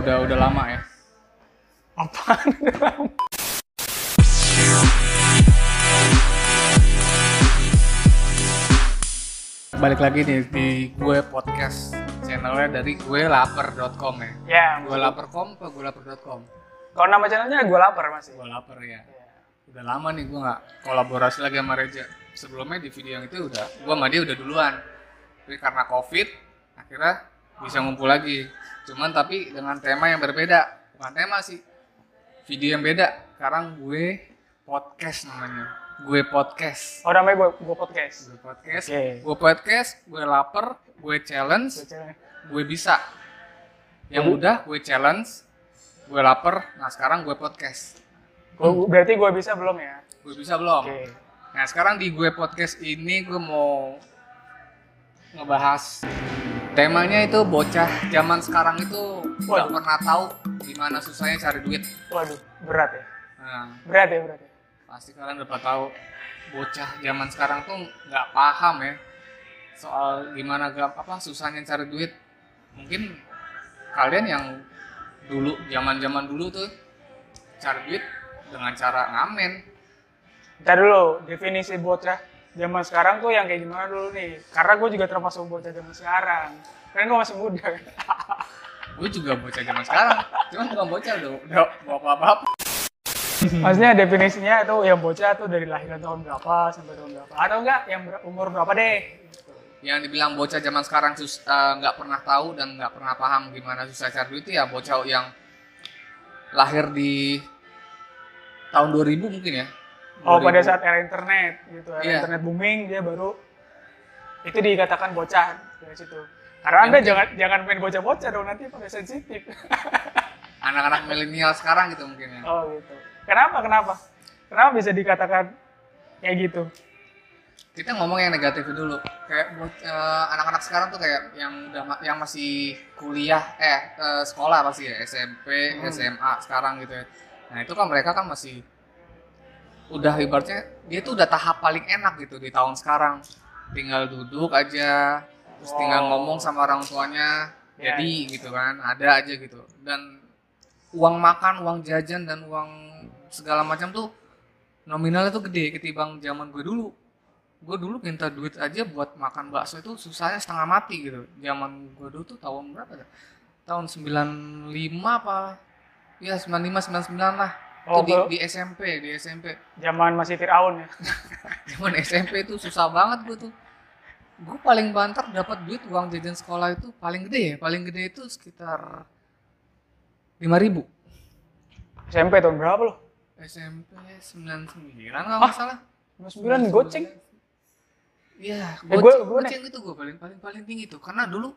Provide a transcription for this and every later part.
udah udah lama ya. Apaan? Balik lagi nih di gue podcast channelnya dari gue lapar.com ya. ya, Gue lapar.com apa gue lapar.com? kalau nama channelnya gue lapar masih. Gue lapar ya. Udah lama nih gue nggak kolaborasi lagi sama Reja. Sebelumnya di video yang itu udah gue sama dia udah duluan. Tapi karena covid akhirnya bisa ngumpul lagi. Cuman tapi dengan tema yang berbeda. Bukan tema sih. Video yang beda. Sekarang gue podcast namanya. Gue podcast. Oh namanya gue gue podcast. Gue podcast. Oke. Gue podcast. Gue lapar. Gue challenge. Gue channel. Gue bisa. Yang Jadi- udah gue challenge. Gue lapar. Nah sekarang gue podcast. Gua- berarti gue bisa belum ya? Gue bisa belum? Oke. Nah sekarang di gue podcast ini gue mau ngebahas temanya itu bocah zaman sekarang itu nggak pernah tahu gimana susahnya cari duit. Waduh, berat ya? Nah, Berat ya, berat ya? pasti kalian udah tahu bocah zaman sekarang tuh nggak paham ya soal gimana gak apa susahnya cari duit. Mungkin kalian yang dulu zaman zaman dulu tuh cari duit dengan cara ngamen. Ntar dulu, definisi bocah zaman sekarang tuh yang kayak gimana dulu nih? Karena gue juga termasuk bocah zaman sekarang. Kan gue masih muda. gue juga bocah zaman sekarang cuman bukan bocah udah udah bapak bapak Maksudnya definisinya itu yang bocah tuh dari lahiran tahun berapa sampai tahun berapa? Atau enggak yang ber- umur berapa deh? Yang dibilang bocah zaman sekarang sus eh, nggak pernah tahu dan nggak pernah paham gimana susah cari duit itu ya bocah yang lahir di tahun 2000 mungkin ya Oh 2000. pada saat era internet gitu, era Iya. internet booming dia baru itu dikatakan bocah dari situ. Karena anda jangan jangan main bocah-bocah dong nanti pada sensitif. anak-anak milenial sekarang gitu mungkin ya oh gitu. Kenapa kenapa? Kenapa bisa dikatakan kayak gitu? kita ngomong yang negatif dulu kayak eh, anak-anak sekarang tuh kayak yang udah yang masih kuliah eh eh, sekolah pasti ya SMP Hmm. SMA sekarang gitu ya nah itu kan mereka kan masih udah ibaratnya dia tuh udah tahap paling enak gitu di tahun sekarang. Tinggal duduk aja terus tinggal ngomong sama orang tuanya. Ya, jadi gitu kan ada aja gitu. Dan uang makan uang jajan dan uang segala macam tuh nominalnya tuh gede ketimbang zaman gue dulu. Gue dulu minta duit aja buat makan bakso itu susahnya setengah mati gitu. Zaman gue dulu tuh tahun berapa ya? Tahun 95 apa? Ya 95 99 lah Oh, itu di, di SMP di SMP Zaman masih Fir'aun ya. zaman SMP itu susah banget gue tuh. Gue paling banter dapat duit uang jajan sekolah itu paling gede ya. Paling gede itu sekitar 5000 ribu. SMP tahun berapa loh? SMP 99 kalau nggak salah. 99 goceng. Iya, Eh, goceng, gua- gua goceng itu gue paling paling paling tinggi tuh. Karena dulu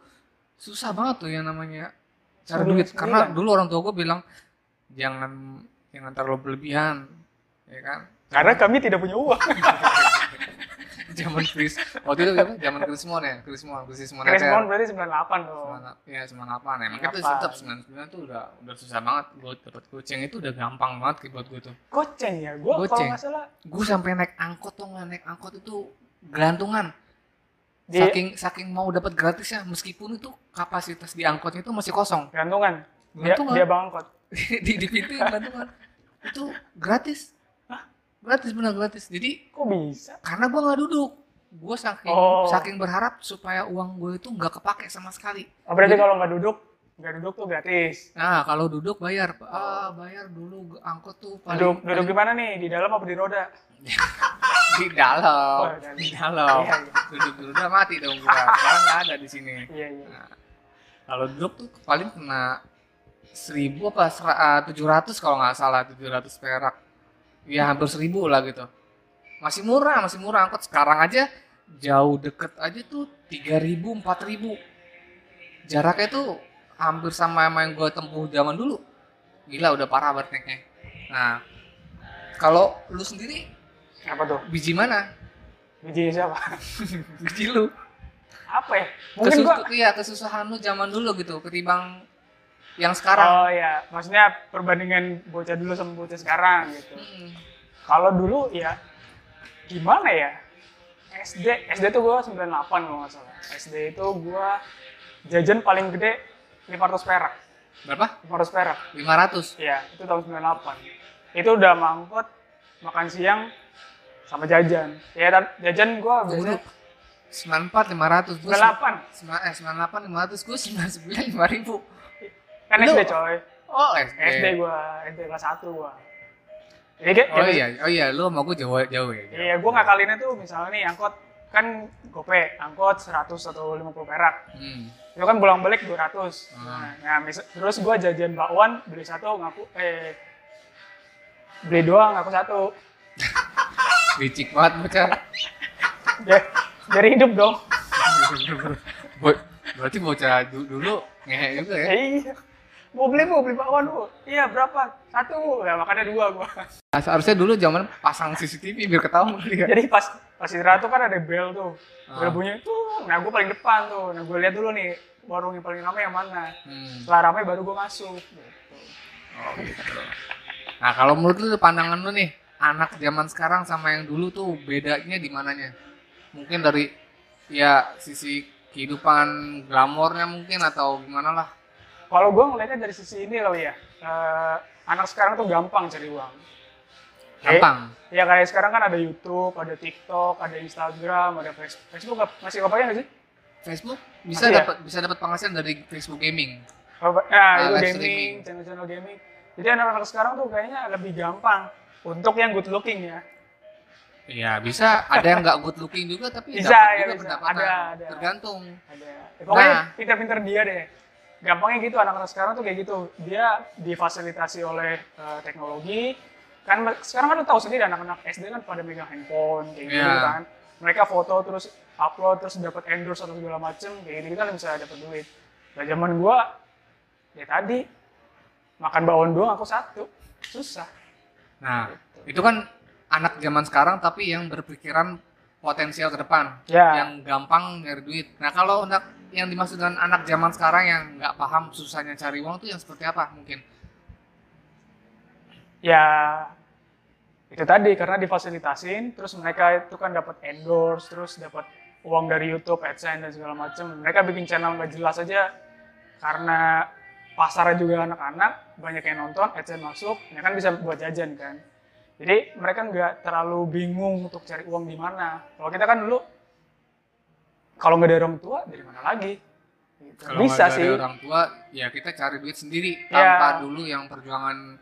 susah banget tuh yang namanya cari duit. Karena dulu orang tua gue bilang jangan jangan terlalu berlebihan ya kan Karena kami tidak punya uang. zaman kris waktu itu apa zaman krismon ya krismon krismon Krismon berarti 98 dong. ya sembilan delapan ya makanya tuh 98. tetap sembilan sembilan tuh udah udah susah banget gue dapet goceng itu udah gampang banget buat gue tuh Goceng ya. Gua kalau nggak salah gue sampai naik angkot tuh nggak naik angkot itu gelantungan di saking saking mau dapat gratis ya meskipun itu kapasitas di angkotnya itu masih kosong gantungan. Dia, Gantungan. dia bang angkot. di di pintu yang gantungan itu gratis gratis benar gratis jadi Kok bisa? karena gua nggak duduk gue saking Oh. saking berharap supaya uang gue itu nggak kepake sama sekali Oh, berarti kalau nggak duduk, nggak duduk tuh gratis. nah kalau duduk bayar ah bayar dulu angkot tuh paling, Duduk, duduk paling- di mana nih? Di dalam apa di roda? di dalam Oh, di dalam Iya, iya. duduk dulu udah mati dong sekarang nggak ada di sini Iya, iya. Nah, kalau duduk tuh paling kena seribu apa tujuh ratus kalau nggak salah tujuh ratus perak. Ya hampir seribu lah gitu. Masih murah masih murah. Angkot sekarang aja jauh deket aja tuh tiga ribu empat ribu. Jaraknya tuh hampir sama sama yang gue tempuh zaman dulu. Gila udah parah banget naiknya. Nah kalau lu sendiri Apa tuh? biji mana? Biji siapa? biji lu. Apa ya? Mungkin Kesus- gua iya kesusahan lu zaman dulu gitu ketimbang yang sekarang Oh iya, maksudnya perbandingan bocah dulu sama bocah sekarang gitu. Mm. Kalau dulu ya gimana ya? SD, SD tuh gua 98 kalau nggak salah. SD itu gua jajan paling gede 500 perak. Berapa? 500 perak 500. iya itu tahun 98 itu udah mangkot makan siang sama jajan ya dan- jajan gua biasanya 94 500. Gua 98 Sembilan, eh, 98 500 gue 99 5000 kan SD coy oh SD SD gua SD kelas 1 gua jadi kayak oh iya oh iya lu sama gue jauh jauh ya jauh. Iya, gue ngakalinnya tuh misalnya nih angkot kan gope, angkot 100 atau 50 perak. hmm. Itu kan pulang balik 200. Hmm. Nah, nah, mis- terus gue jajan bakwan, beli satu ngaku eh beli dua ngaku satu. licik banget bocah Ya, dari hidup dong. Berarti bocah du- dulu ngehe juga ya Iya. Mau beli mau beli bakwan bu. Iya berapa? Satu. Ya makanya dua gua. Nah, seharusnya dulu zaman pasang CCTV biar ketahuan ya Jadi pas pas istirahat tuh kan ada bel tuh. Bel Ah. bunyi tuh. Nah gue paling depan tuh. Nah gue lihat dulu nih warung yang paling ramai yang mana. hmm. Setelah ramai baru gue masuk. Gitu. oh, gitu. nah kalau menurut lu pandangan lu nih anak zaman sekarang sama yang dulu tuh bedanya di mananya mungkin dari ya sisi kehidupan glamornya mungkin atau gimana lah Kalau gue ngeliatnya dari sisi ini kali ya, eh, anak sekarang tuh gampang cari uang. gampang Ya kayak sekarang kan ada YouTube, ada TikTok, ada Instagram, ada Facebook. Facebook masih kau pakai nggak sih? Facebook bisa Masih ya? dapat bisa dapat penghasilan dari Facebook gaming Kalau- Nah, Ah, itu gaming, channel-channel gaming. Jadi anak-anak sekarang tuh kayaknya lebih gampang untuk yang good looking ya. Iya bisa ada yang nggak good looking juga tapi Bisa, dapat ya, juga bisa. pendapatan Ada, ada. tergantung Ada. Ya, pokoknya Nah. pinter-pinter dia deh. Gampangnya gitu anak-anak sekarang tuh kayak gitu. Dia difasilitasi oleh eh, teknologi. Kan sekarang kan lu tahu sendiri anak-anak SD kan pada megang handphone kayak gitu Iya. kan. Mereka foto terus upload terus dapat endorse atau segala macem kayak gitu kan bisa dapat duit. Nah zaman gua ya tadi makan bakwan doang aku satu susah. nah itu kan anak zaman sekarang tapi yang berpikiran potensial ke depan Ya. yang gampang nyari duit nah kalau anak yang dimaksud dengan anak zaman sekarang yang nggak paham susahnya cari uang tuh yang seperti apa mungkin? Ya itu tadi karena difasilitasin terus mereka itu kan dapat endorse terus dapat uang dari YouTube AdSense dan segala macam mereka bikin channel nggak jelas aja karena pasarnya juga anak-anak banyak yang nonton AdSense masuk ya kan bisa buat jajan kan. Jadi mereka nggak terlalu bingung untuk cari uang di mana. Kalau kita kan dulu kalau nggak dari orang tua dari mana lagi? Gitu. kalau bisa sih. dari orang tua ya kita cari duit sendiri. Ya. tanpa dulu yang perjuangan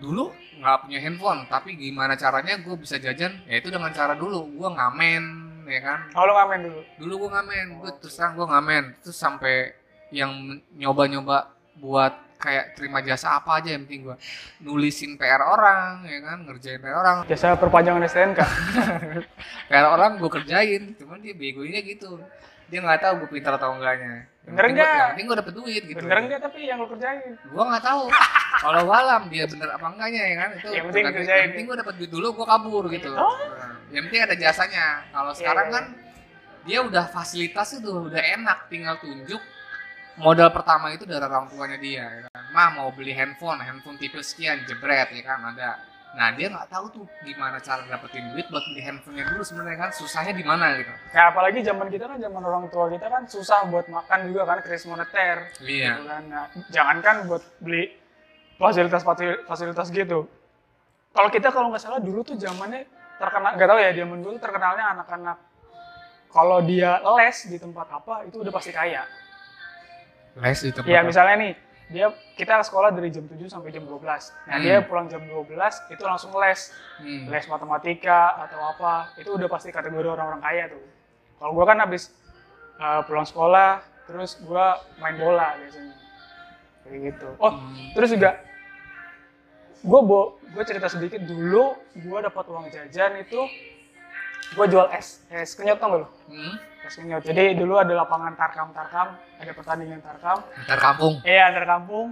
dulu nggak punya handphone. Tapi gimana caranya gue bisa jajan? Ya itu dengan cara dulu. Gue ngamen ya kan? Kalau ngamen dulu? Dulu gue ngamen. Gue terus terang gue ngamen. Terus sampai yang nyoba-nyoba buat kayak terima jasa apa aja yang penting gue nulisin PR orang ya kan ngerjain PR orang. Jasa perpanjangan STNK PR orang gue kerjain cuman dia begonya gitu. Dia nggak tahu gue pintar atau enggaknya. Yang Bener penting gua- nggak? yang penting gue dapet duit gitu. Bener nggak tapi yang lo kerjain? Gue nggak tahu. Kalau walam dia bener apa enggaknya ya kan? Itu Yang penting kerjain. yang penting gue dapet duit dulu gue kabur gitu. Oh. Nah, yang penting ada jasanya. Kalau sekarang iya. kan dia udah fasilitas itu udah enak tinggal tunjuk modal pertama itu dari orang tuanya dia ya kan mah mau beli handphone handphone tipe sekian jebret ya kan ada nah dia nggak tahu tuh gimana cara dapetin duit buat beli handphonenya dulu sebenarnya kan susahnya di mana gitu Ya apalagi zaman kita kan zaman orang tua kita kan susah buat makan juga kan krisis moneter. iya Gitu kan. Nah, jangankan buat beli fasilitas fasilitas gitu. Kalau kita kalau nggak salah dulu tuh zamannya terkenal nggak tahu ya zaman dulu terkenalnya anak-anak kalau dia les di tempat apa itu udah pasti kaya. les di tempat Iya misalnya nih dia kita sekolah dari jam 7 sampai jam 12. Nah, Hmm. dia pulang jam 12 itu langsung les. Hmm. les matematika atau apa itu udah pasti kategori orang-orang kaya tuh kalau gue kan habis uh, pulang sekolah terus gue main bola biasanya kayak gitu oh Hmm. terus juga gue bo gue cerita sedikit dulu gue dapat uang jajan itu gue jual es es kenyot tau gak lo Hmm. es kenyot jadi dulu ada lapangan tarkam tarkam ada pertandingan tarkam antar kampung Iya antar kampung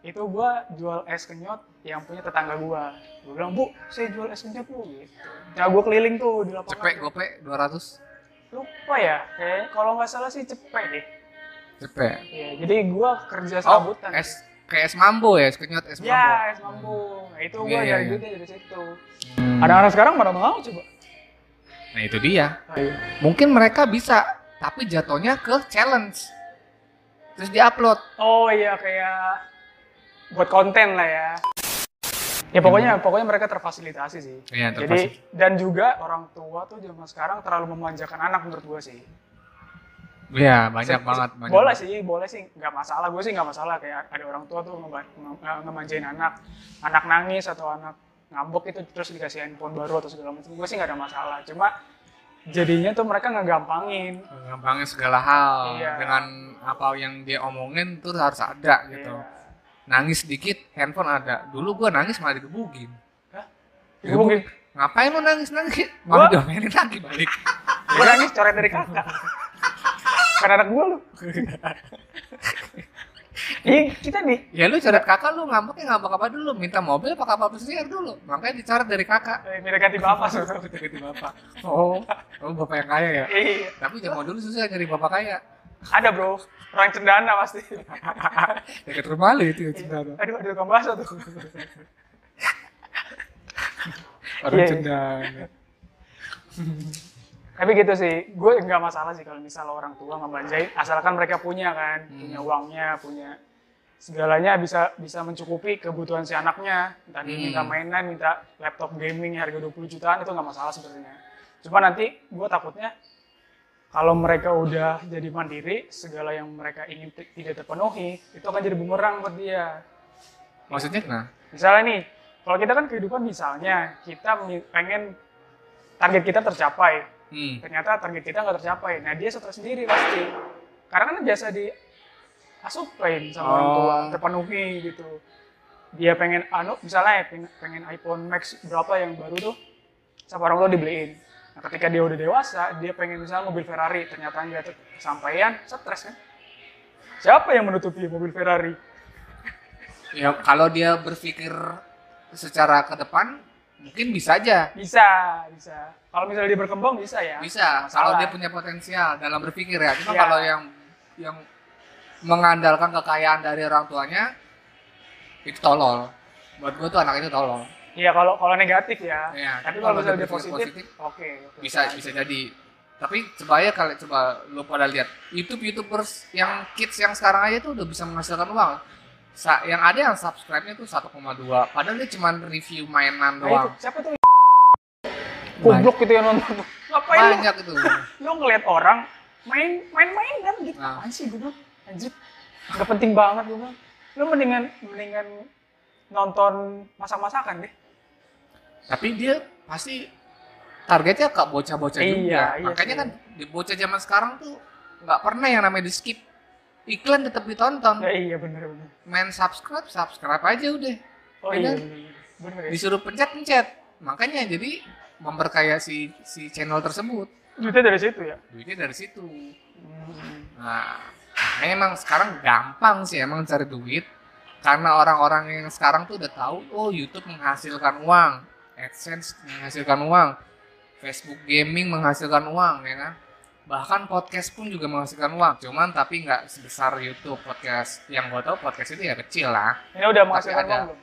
itu gua jual es kenyot yang punya tetangga gua. Gua bilang bu, saya jual es kenyot bu. Gitu. Nah gua keliling tuh di lapangan. cepet gope 200 Lupa ya, kayak kalau nggak salah sih cepet deh. cepet Iya, jadi gua kerja Oh, serabutan. es kayak es mambo ya, es kenyot es mambo. Ya, es mambu. Nah, itu gua Iya, iya, nyari iya. duitnya dari situ. Hmm. Anak-anak sekarang mana mau coba? Nah itu dia. Ayo. Mungkin mereka bisa, tapi jatuhnya ke challenge. Terus diupload. Oh iya kayak buat konten lah ya. Ya pokoknya pokoknya mereka terfasilitasi sih. Iya, Jadi dan juga orang tua tuh zaman sekarang terlalu memanjakan anak menurut gua sih. Iya, banyak Se- banget. Banyak boleh banget. sih, boleh sih, nggak masalah. Gue sih nggak masalah kayak ada orang tua tuh ngeba- nge- nge- ngemanjain anak, anak nangis atau anak ngambek itu terus dikasih handphone baru atau segala macam. Gue sih nggak ada masalah. Cuma jadinya tuh mereka ngegampangin. Gampangin segala hal Iya. dengan apa yang dia omongin tuh harus ada gitu. Iya. Nangis sedikit, handphone ada. Dulu gua nangis malah digebukin. Gue mungkin Ngapain lu nangis nangis? Malah diomelin lagi balik. gue nangis coret dari kakak. Karena anak gue lu. Iya kita nih. Ya lu coret kakak lu ngambeknya ngambek apa dulu? Minta mobil apa kapal pesiar dulu? Makanya dicoret dari kakak. Eh, Minta ganti bapak sih. Ganti bapak. Oh, oh bapak yang kaya ya. Iya. Tapi zaman dulu susah nyari bapak kaya. Ada bro. Orang cendana pasti. Dekat rumah lu itu ya cendana. Aduh, ada tukang bakso tuh. Orang Iya, iya. cendana. Tapi gitu sih, gue nggak masalah sih kalau misal orang tua ngebanjain, asalkan mereka punya kan, punya uangnya, punya segalanya bisa bisa mencukupi kebutuhan si anaknya. Entah dia Hmm. minta mainan, minta laptop gaming harga 20 jutaan itu nggak masalah sebenarnya. Cuma nanti gue takutnya kalau mereka udah jadi mandiri, segala yang mereka ingin ti- tidak terpenuhi, itu akan jadi bumerang buat dia. Maksudnya nah, Misalnya nih, kalau kita kan kehidupan misalnya kita pengen target kita tercapai, hmm. ternyata target kita nggak tercapai. Nah dia stres sendiri pasti. Karena kan biasa di asupain sama orang tua, Oh. terpenuhi gitu. Dia pengen anu, misalnya ya, pengen, pengen iPhone Max berapa yang baru tuh, sama orang tua dibeliin. Nah ketika dia udah dewasa, dia pengen misalnya mobil Ferrari, ternyata nggak kesampaian, stres kan? Siapa yang menutupi mobil Ferrari? ya kalau dia berpikir secara ke depan mungkin bisa aja. Bisa, bisa. Kalau misalnya dia berkembang bisa ya. Bisa kalau dia punya potensial dalam berpikir ya. Cuma Iya. kalau yang yang mengandalkan kekayaan dari orang tuanya itu tolol. Buat gue tuh anak itu tolol. Iya kalau kalau negatif ya. Iya, Tapi tapi kalau kalau misalnya dia dia berpikir positif, positif, oke. oke. Bisa bisa jadi. Tapi coba ya kalau coba lu pada lihat YouTube YouTubers yang kids yang sekarang aja tuh udah bisa menghasilkan uang. Sa yang ada yang subscribe-nya tuh 1,2 padahal dia cuma review mainan Nah, itu doang. siapa tuh? Goblok gitu yang nonton. Ngapain lu? Banyak itu. Lu ngeliat orang main main mainan gitu. Nah. Apaan sih bilang? Anjir. Gak penting banget gue bilang. Lu mendingan mendingan nonton masak-masakan deh. Tapi dia pasti targetnya ke bocah-bocah Iya, juga. iya Makanya sih. kan di bocah zaman sekarang tuh nggak pernah yang namanya di skip. Iklan tetap ditonton. Ya iya bener bener. Main subscribe, subscribe aja udah. Oh Iya. iya bener. Bener ya. Disuruh pencet-pencet. Makanya jadi memperkaya si si channel tersebut. Duitnya dari situ ya. Duitnya dari situ. Hmm. Nah, makanya emang sekarang gampang sih emang cari duit. Karena orang-orang yang sekarang tuh udah tahu, oh YouTube menghasilkan uang, AdSense menghasilkan uang, Facebook gaming menghasilkan uang, ya kan? Bahkan podcast pun juga menghasilkan uang, cuman tapi nggak sebesar YouTube podcast. Yang gua tahu podcast itu ya kecil lah. Ini udah menghasilkan ada. uang belum?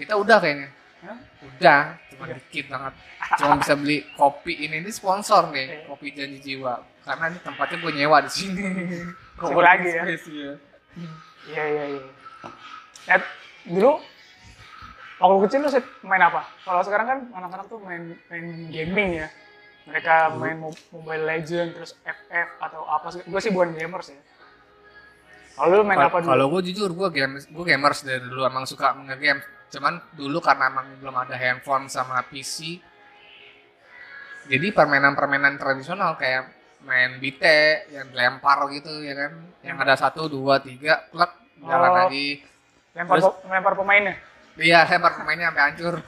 Kita udah kayaknya. Hah? Udah, cuma Udah. dikit banget. Cuma bisa beli kopi ini ini sponsor nih, kopi janji jiwa. Karena ini tempatnya gue nyewa di sini. Sini lagi ya. Iya. Iya iya. Ya, dulu waktu kecil lu main apa? Kalau sekarang kan anak-anak tuh main main gaming ya. Mereka main Mo- Mobile Legend terus FF atau apa sih? Gue sih bukan gamers ya. Kalau lu main apa dulu? Kalau gue jujur, gue gamers, gue gamers dari dulu emang suka nge-game. Cuman dulu karena emang belum ada handphone sama PC, jadi permainan-permainan tradisional kayak main bite yang dilempar gitu ya kan, yang ada satu dua tiga, plek jalan Oh. lagi. lempar terus- lempar pemainnya. Iya, lempar pemainnya sampai hancur.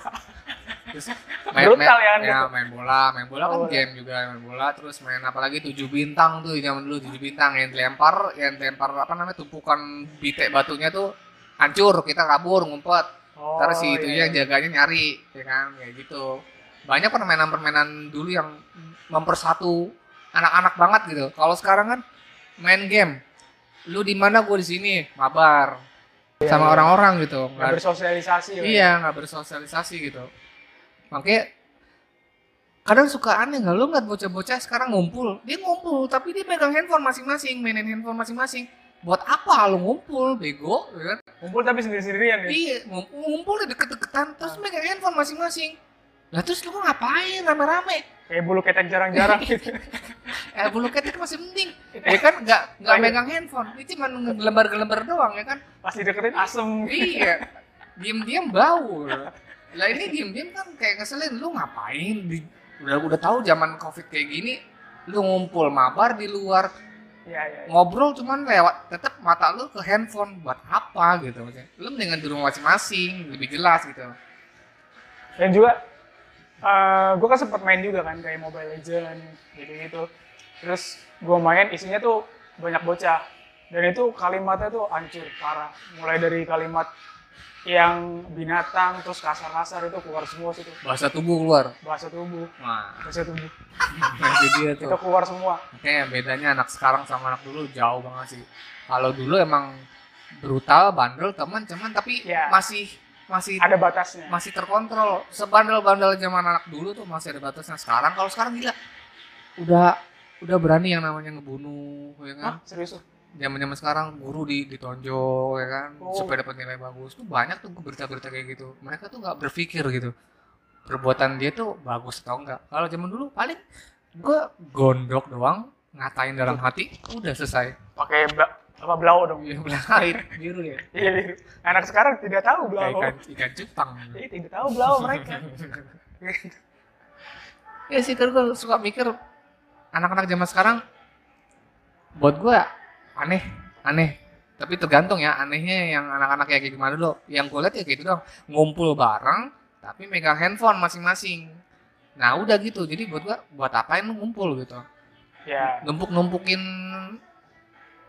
Terus Brutal ya kan ya, gitu? main bola, main bola kan Oh, game juga, main bola terus main apa lagi tujuh bintang tuh zaman dulu tujuh bintang yang dilempar, yang dilempar apa namanya tumpukan bite batunya tuh hancur, kita kabur ngumpet. Oh, Ntar si itu iya, jaganya nyari, ya kan, kayak gitu. Banyak permainan-permainan dulu yang mempersatu anak-anak banget gitu. Kalau sekarang kan main game, lu di mana gue di sini, mabar Iya, sama iya. orang-orang gitu. Nggak Nggak- bersosialisasi. ya. Iya, nggak bersosialisasi gitu. Makanya kadang suka aneh nggak lu ngeliat bocah-bocah sekarang ngumpul, dia ngumpul tapi dia megang handphone masing-masing, mainin handphone masing-masing. buat apa lu ngumpul bego ya kan Kumpul tapi sendiri-sendirian ya. iya ngumpul, ngumpul deket-deketan terus megang handphone masing-masing lah terus lu ngapain? Rame-rame. Kayak bulu ketek jarang-jarang gitu. eh bulu ketek masih penting ya kan nggak nggak Oh, iya. megang handphone. Ini cuma gelembar-gelembar doang ya kan? Pas dideketin asem. iya. Diem-diem bau. Lah ini diem-diem kan kayak ngeselin. Lu ngapain? Di, udah udah tahu zaman covid kayak gini lu ngumpul mabar di luar. Iya, iya. iya. ngobrol cuman lewat tetap mata lu ke handphone. Buat apa gitu maksudnya? Lu mendingan di rumah masing-masing lebih jelas gitu. Dan juga gue kan sempat main juga kan kayak Mobile Legend gitu gitu. Terus gue main isinya tuh banyak bocah dan itu kalimatnya tuh hancur parah. Mulai dari kalimat yang binatang terus kasar-kasar itu keluar semua situ bahasa tubuh keluar bahasa tubuh wah bahasa tubuh itu dia tuh itu keluar semua Makanya bedanya anak sekarang sama anak dulu jauh banget sih. Kalau dulu emang brutal, bandel, teman, cuman tapi Ya. masih masih ada batasnya masih terkontrol. Sebandel-bandel zaman anak dulu tuh masih ada batasnya. Sekarang kalau sekarang gila. Udah udah berani yang namanya ngebunuh ya kan. Hah, serius tuh Zaman-zaman sekarang guru di ditonjok ya kan Oh. supaya dapat nilai bagus. Tuh banyak tuh berita-berita kayak gitu. Mereka tuh nggak berpikir gitu. Perbuatan dia tuh bagus atau enggak. Kalau zaman dulu paling gue gondok doang ngatain dalam hati udah selesai pakai apa blau dong Iya, belait biru ya. iya biru. anak sekarang tidak tahu Kayak blau ikan, ikan cupang. Iya, tidak tahu blau mereka ya sih, kan gue suka mikir anak-anak zaman sekarang buat gue aneh, aneh. Tapi tergantung ya, anehnya yang anak-anak kayak gimana dulu. Yang gue lihat ya kayak gitu dong, ngumpul bareng, tapi megang handphone masing-masing. Nah udah gitu, jadi buat gue, buat apain ngumpul gitu? ya Numpuk-numpukin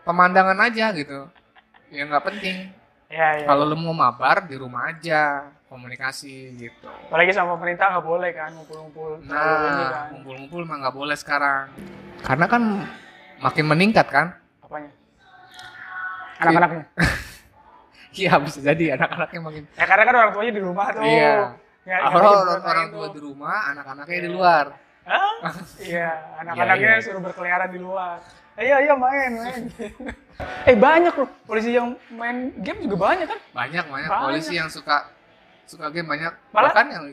pemandangan aja gitu. Ya nggak penting. ya ya Kalau lu mau mabar di rumah aja, komunikasi gitu. apalagi sama pemerintah nggak boleh kan ngumpul-ngumpul Nah, kan ngumpul-ngumpul mah nggak boleh sekarang. Karena kan makin meningkat kan? apanya anak-anaknya Iya bisa jadi anak-anaknya makin. ya karena kan orang tuanya di rumah tuh Iya. ya, Orang, jadi orang, berontak orang itu. tua di rumah, anak-anaknya di luar. Hah? iya anak-anaknya Iya, iya. suruh berkeliaran di luar ayo ayo main main eh banyak loh polisi yang main game juga banyak kan Banyak banyak Banyak. polisi yang suka suka game banyak. Malah- Bahkan yang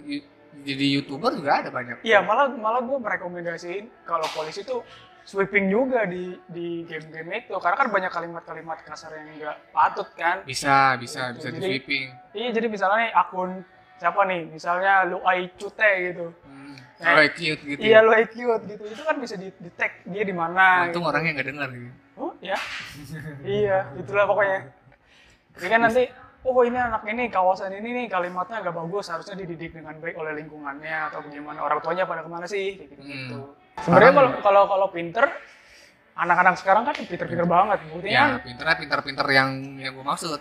jadi youtuber juga ada banyak. Iya malah malah gue merekomendasiin kalau polisi tuh sweeping juga di di game-game itu karena kan banyak kalimat-kalimat kasar yang nggak patut kan. Bisa bisa bisa di Jadi- sweeping. Iya jadi misalnya nih akun siapa nih misalnya lu ai cute gitu. Hmm. Eh, Oh, cute gitu. Iya ya. ai cute gitu itu kan bisa di, di tag dia di mana. Untung gitu. orangnya nggak dengar gitu. Oh ya. iya itulah pokoknya. Jadi kan nanti oh ini anak ini kawasan ini nih kalimatnya agak bagus harusnya dididik dengan baik oleh lingkungannya atau bagaimana orang tuanya pada ke mana sih gitu gitu. Hmm. Sebenarnya kalau kalau kalau pinter anak-anak sekarang kan pinter-pinter banget buktinya kan Ya, pinternya pinter-pinter yang yang gue maksud.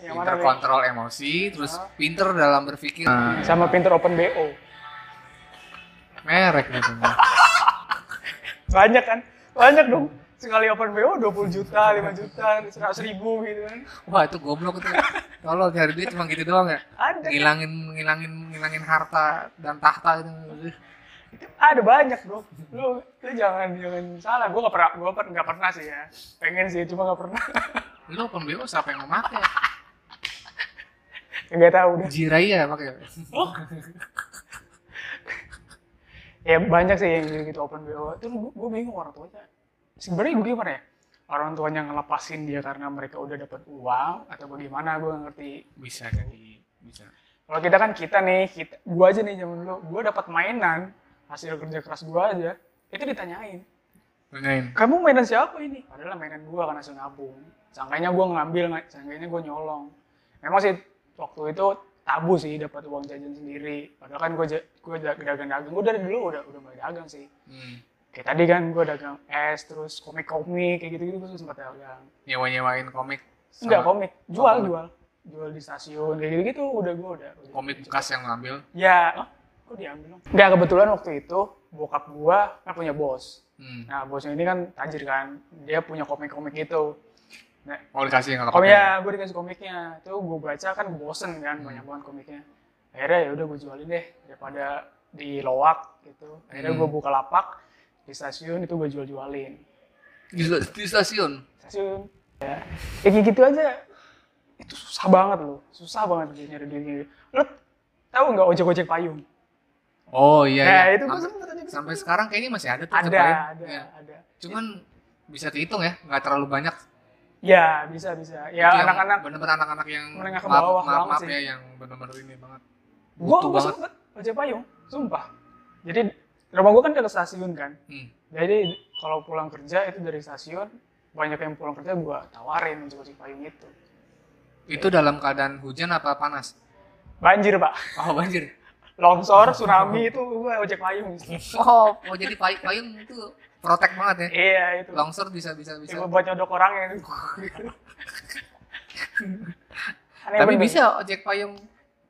yang Pinter kontrol emosi, terus Ah. pinter dalam berpikir. sama pinter open bo merek gitu. banyak kan banyak dong sekali open bo 20 juta 5 juta 100 ribu gitu kan Wah itu goblok itu. Kalau cari duit cuma gitu doang ya. ada? Ngilangin ngilangin ngilangin harta dan tahta itu. Itu ada banyak bro lu lu jangan jangan salah gue gak pernah gue nggak pernah sih ya pengen sih cuma gak pernah Lu open BO siapa yang mau pakai? nggak tahu deh Jiraya pakai. Ya banyak sih yang gitu open bo itu gue bingung orang tuanya. Sebenarnya gue gimana ya? Orang tuanya ngelepasin dia karena mereka udah dapat uang atau bagaimana gue gak ngerti. Bisa jadi bisa. kalau kita kan kita nih kita gue aja nih zaman dulu gue dapat mainan hasil kerja keras gue aja itu ditanyain. Nanyain. kamu mainan siapa ini? Padahal mainan gue kan hasil nabung. Sangkanya gue ngambil sangkanya gue nyolong. Memang sih waktu itu tabu sih dapat uang jajan sendiri padahal kan gue gue dagang-dagang gue dari dulu udah udah mulai dagang sih Hmm. kayak tadi kan gue dagang es terus komik-komik kayak gitu-gitu gue sempat dagang Nyewa-nyewain komik. sama enggak komik jual komik. jual jual di stasiun kayak gitu-gitu udah gue udah, udah komik bekas yang ngambil. ya oh, kok diambil dong enggak kebetulan waktu itu bokap gue kan punya bos Hmm. nah bosnya ini kan tajir kan dia punya komik-komik gitu nah Oh dikasih yang komik ya gue dikasih komiknya tuh gue baca kan gue bosen kan Hmm. banyak banget komiknya akhirnya ya udah gue jualin deh daripada di loak gitu akhirnya Hmm. gue buka lapak di stasiun itu gue jual jualin Di, di stasiun. stasiun ya kayak gitu aja itu susah banget loh susah banget gitu nyari duitnya lo tahu nggak ojek ojek payung Oh iya. nah iya. itu gue ojek sampai sekarang kayaknya masih ada tuh. ada ada Iya. ada Cuman bisa dihitung ya, nggak terlalu banyak. Ya bisa bisa ya anak-anak bener-bener anak-anak yang menengah ke maaf, bawah maaf, maaf sih. ya yang bener-bener ini banget. gue gue sempet ojek payung sumpah jadi rumah gue kan dekat stasiun kan Hmm. jadi kalau pulang kerja itu dari stasiun banyak yang pulang kerja gue tawarin ojek ojek payung itu Itu dalam keadaan hujan apa panas? banjir pak Oh banjir. longsor tsunami itu gue ojek payung Oh, oh jadi pay- payung itu protek banget ya. iya itu Longsor bisa bisa bisa. Cuma buat nyodok itu Aneh Tapi bener. bisa ojek payung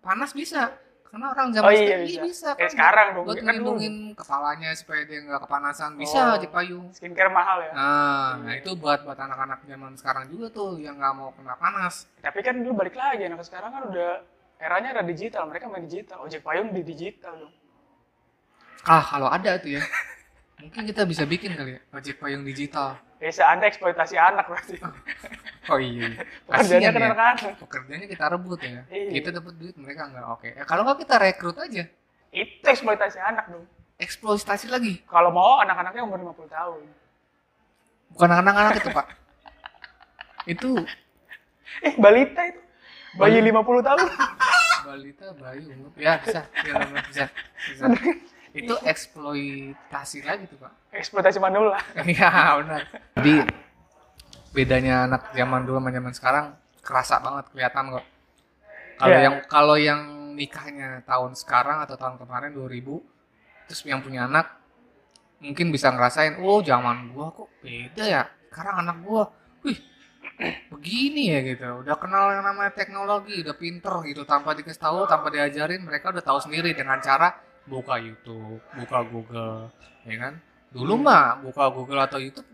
panas bisa. Karena orang zaman Oh iya, sekarang bisa. iya bisa. Kayak sekarang dong, Buat kan dulu. melindungin kepalanya supaya dia nggak kepanasan. Bisa Oh. ojek payung. skincare mahal ya Nah, nah itu buat buat anak-anak zaman sekarang juga tuh yang nggak mau kena panas. tapi kan dulu balik lagi anak sekarang kan udah eranya ada digital mereka main digital ojek payung di digital dong Ah, kalau ada itu ya. Mungkin kita bisa bikin kali ya, ojek payung digital. bisa anda eksploitasi anak berarti Oh iya. Kasian kan ya. anak-anak Pekerjaannya kita rebut ya. Iya. Kita dapat duit, mereka nggak. Oke. Ya, kalau nggak kita rekrut aja. itu eksploitasi anak dong Eksploitasi lagi. kalau mau anak-anaknya umur 50 tahun Bukan anak-anak itu, Pak. Itu eh balita itu bayi 50 tahun balita bayi umur. Ya, bisa. Ya, bisa. bisa. Itu eksploitasi lagi tuh, Pak. eksploitasi manula Iya benar. Jadi bedanya anak zaman dulu sama zaman sekarang kerasa banget kelihatan kok. Kalau Iya. yang kalau yang nikahnya tahun sekarang atau tahun kemarin 2000 terus yang punya anak mungkin bisa ngerasain, oh zaman gua kok beda ya. Sekarang anak gua, wih begini ya gitu. Udah kenal yang namanya teknologi, udah pinter gitu tanpa dikasih tahu, tanpa diajarin, mereka udah tahu sendiri dengan cara buka YouTube, buka Google, ya kan? Dulu mah buka Google atau YouTube,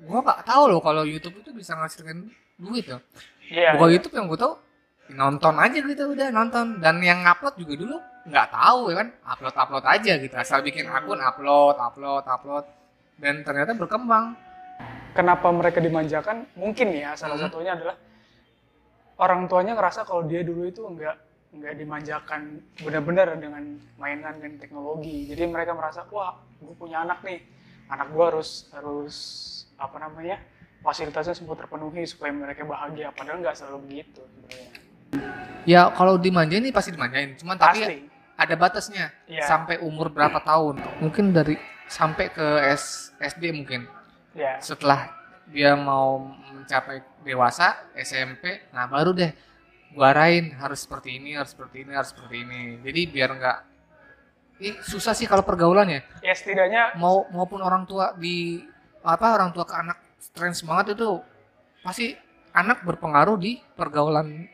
gua nggak tahu loh kalau YouTube itu bisa ngasilin duit ya. iya Buka YouTube yang gua tahu nonton aja gitu udah nonton dan yang upload juga dulu nggak tahu ya kan upload upload aja gitu asal bikin akun upload upload upload dan ternyata berkembang kenapa mereka dimanjakan mungkin ya salah Hmm. satunya adalah orang tuanya ngerasa kalau dia dulu itu enggak enggak dimanjakan benar-benar dengan mainan dan teknologi. Jadi mereka merasa wah gue punya anak nih. Anak gue harus harus apa namanya fasilitasnya semua terpenuhi supaya mereka bahagia. Padahal nggak selalu begitu sebenarnya. Ya kalau dimanjain ini pasti dimanjain. Cuman tapi pasti. ada batasnya. Iya. sampai umur berapa tahun? Mungkin dari sampai ke S, SD mungkin. Ya setelah dia mau mencapai dewasa SMP nah baru deh gua arahin harus seperti ini harus seperti ini harus seperti ini. Jadi biar nggak ini susah sih kalau pergaulannya ya. Setidaknya mau maupun orang tua di apa orang tua ke anak stress banget itu pasti anak berpengaruh di pergaulan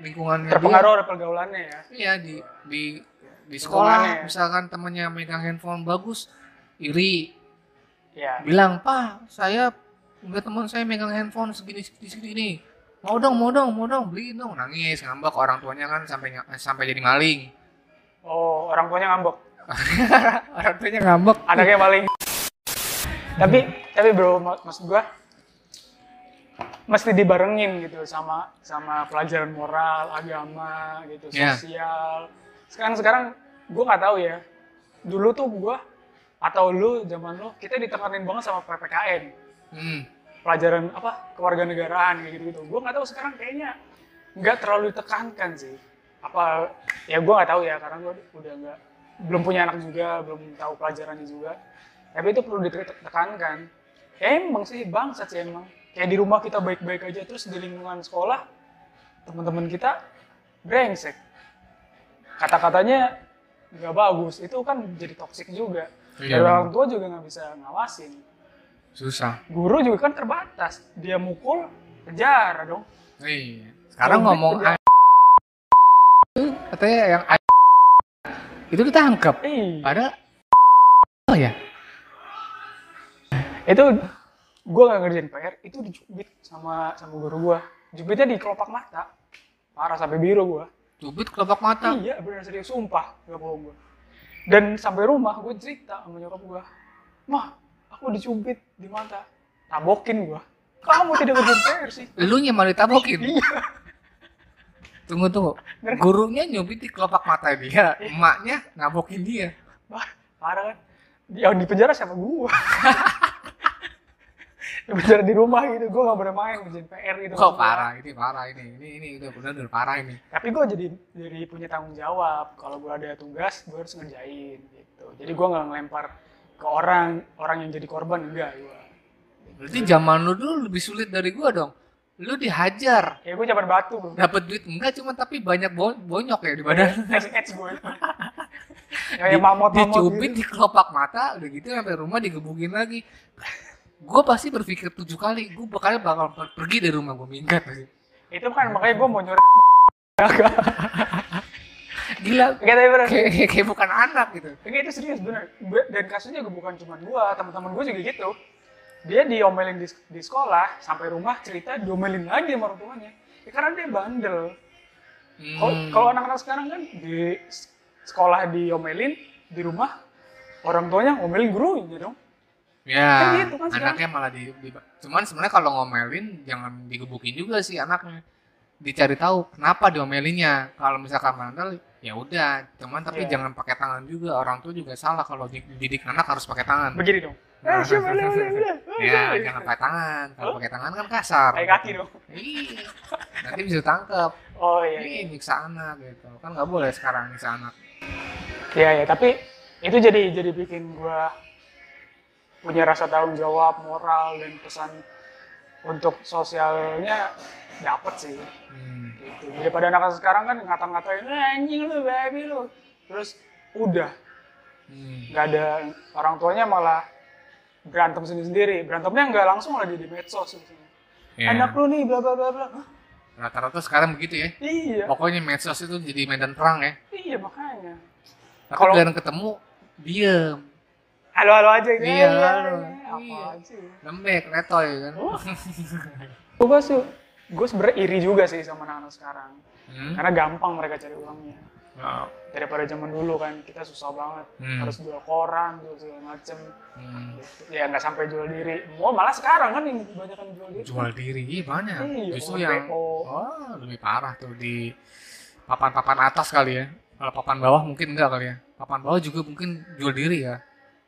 lingkungannya dia. terpengaruh oleh pergaulannya ya. Iya di di di sekolah misalkan temannya megang handphone bagus iri. Ya bilang pak saya udah teman saya megang handphone segini segini segini mau dong mau dong mau dong. Beliin dong. Nangis ngambek. Orang tuanya kan sampai sampai jadi maling. Oh orang tuanya ngambek? Orang tuanya ngambek. Anaknya paling tapi tapi bro mak- maksud gua mesti dibarengin gitu sama sama pelajaran moral agama gitu Iya. sosial. Sekarang sekarang gua nggak tahu ya. Dulu tuh gua atau lu zaman lu kita ditekanin banget sama ppkn hmm. Pelajaran apa kewarganegaraan kayak gitu gitu gua nggak tahu sekarang kayaknya nggak terlalu ditekankan sih. Apa ya gua nggak tahu ya karena gua udah nggak belum punya anak juga belum tahu pelajarannya juga. Tapi itu perlu ditekankan. Ya emang sih bangsat sih emang. Kayak di rumah kita baik-baik aja terus di lingkungan sekolah teman-teman kita brengsek. Kata-katanya nggak bagus. Itu kan jadi toksik juga. Iya, dari orang tua juga nggak bisa ngawasin susah. Guru juga kan terbatas. Dia mukul penjara dong. Iya. Sekarang ngomong a- katanya yang itu ditangkap. Ih, ada oh ya? Itu gue gak ngerjain PR itu dicubit sama sama guru gue jubitnya di kelopak mata. Parah sampai biru gue cubit kelopak mata? Iya benar serius sumpah. Gak bohong gue dan sampai rumah gue cerita sama nyokap gue mah aku dicubit di mata. Tabokin gue kamu tidak PR sih. Lu yang malah ditabokin. iya. Tunggu tunggu. Gurunya nyubit di kelopak mata dia, emaknya nabokin dia. Wah, parah kan? Yang di penjara siapa gua? Di penjara di rumah gitu. Gua nggak boleh main kerjain PR gitu. Kok parah ini? Parah ini. Ini ini udah benar udah parah ini. tapi gue jadi jadi punya tanggung jawab. Kalau gue ada tugas gue harus ngerjain gitu. Jadi gue nggak ngelempar ke orang orang yang jadi korban enggak gue Berarti zaman lu dulu lebih sulit dari gua dong. Lu dihajar, ya gue jabat batu bro dapat duit enggak cuma tapi banyak bo- bonyok ya di badan. Ya yang mamot mamot Dicubit di kelopak mata, udah gitu sampai rumah digebukin lagi. Gue pasti berpikir tujuh kali, gue bakal bakal per- pergi dari rumah gue minggat. itu kan makanya gue mau nyuruh Gila, Gak tapi bener kayak, kayak, kayak bukan anak gitu. Enggak itu serius bener. Be- Dan kasusnya juga bukan cuma gua, teman-teman gua juga gitu. Dia diomelin di, di sekolah, sampai rumah cerita diomelin lagi sama orang tuanya. Ya, karena dia bandel. Kalau Hmm. kalau anak-anak sekarang kan di sekolah diomelin, di rumah orang tuanya ngomelin gurunya dong. Ya, Kan gitu kan sekarang. anaknya malah di, di- cuman sebenarnya kalau ngomelin jangan digebukin juga sih anaknya. Dicari tahu kenapa diomelinnya. Kalau misalkan bandel, ya udah. Cuman tapi Iya. jangan pakai tangan juga. Orang tua juga salah kalau di- didik anak harus pakai tangan. Begini dong. Nah. Eh, siapa boleh, boleh, boleh. Ya, jangan pakai tangan. Kalau pakai tangan kan kasar. Kayak kaki dong. Iya. Nanti bisa ditangkap. Oh iya. Ini nyiksa anak gitu. Kan nggak boleh sekarang nyiksa anak. Iya ya, tapi itu jadi jadi bikin gua punya rasa tanggung jawab moral dan pesan untuk sosialnya dapet sih Hmm. gitu. Daripada anak sekarang kan ngata-ngatain "Eh, anjing lu, baby lu. Terus udah Hmm. nggak ada orang tuanya malah berantem sendiri-sendiri. Berantemnya nggak langsung lagi di medsos misalnya. Ya. Anak lu nih bla bla bla bla. Rata-rata sekarang begitu ya. Iya. Pokoknya medsos itu jadi medan perang ya. Iya makanya. Tapi Kalau- kalau ketemu diem, Halo-halo aja gitu. Iya, halo. Apa Iya. aja. lembek, letoy kan. Oh. gue sih gue sebenernya iri juga sih sama anak-anak sekarang Hmm? karena gampang mereka cari uangnya Oh. daripada zaman dulu kan kita susah banget Hmm. harus jual koran jual segala macem Hmm. ya nggak sampai jual diri mau malah sekarang kan yang kebanyakan jual diri Jual diri, iya banyak. Iya, Justru yang oh, lebih parah tuh di papan-papan atas kali ya. Kalau papan bawah mungkin enggak kali ya. Papan bawah juga mungkin jual diri ya.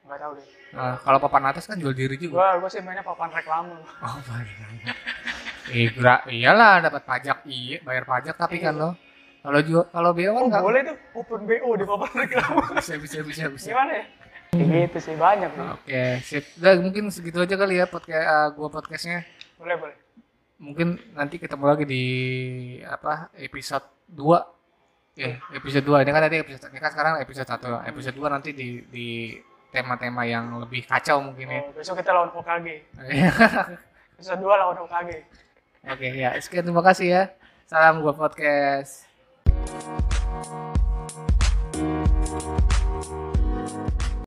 Nggak tahu deh Nah, kalau papan atas kan jual diri juga. gue gue sih mainnya papan reklame Oh. Eh, gra- iyalah dapat pajak, iya, bayar pajak tapi kan lo. Kalau jual kalau BO kan oh nggak boleh tuh open bo di papan reklame bisa bisa bisa bisa. gimana ya Kayak gitu sih banyak Oke, sip. Udah mungkin segitu aja kali ya podcast uh, gua podcastnya. boleh boleh Mungkin nanti ketemu lagi di apa episode 2. Ya, episode 2. Ini kan tadi episode ini kan sekarang episode 1. Episode 2 nanti di di tema-tema yang lebih kacau mungkin ya. oh, besok kita lawan Hokage Iya. episode dua lawan Hokage Oke, ya. Sekian terima kasih ya. Salam gua podcast.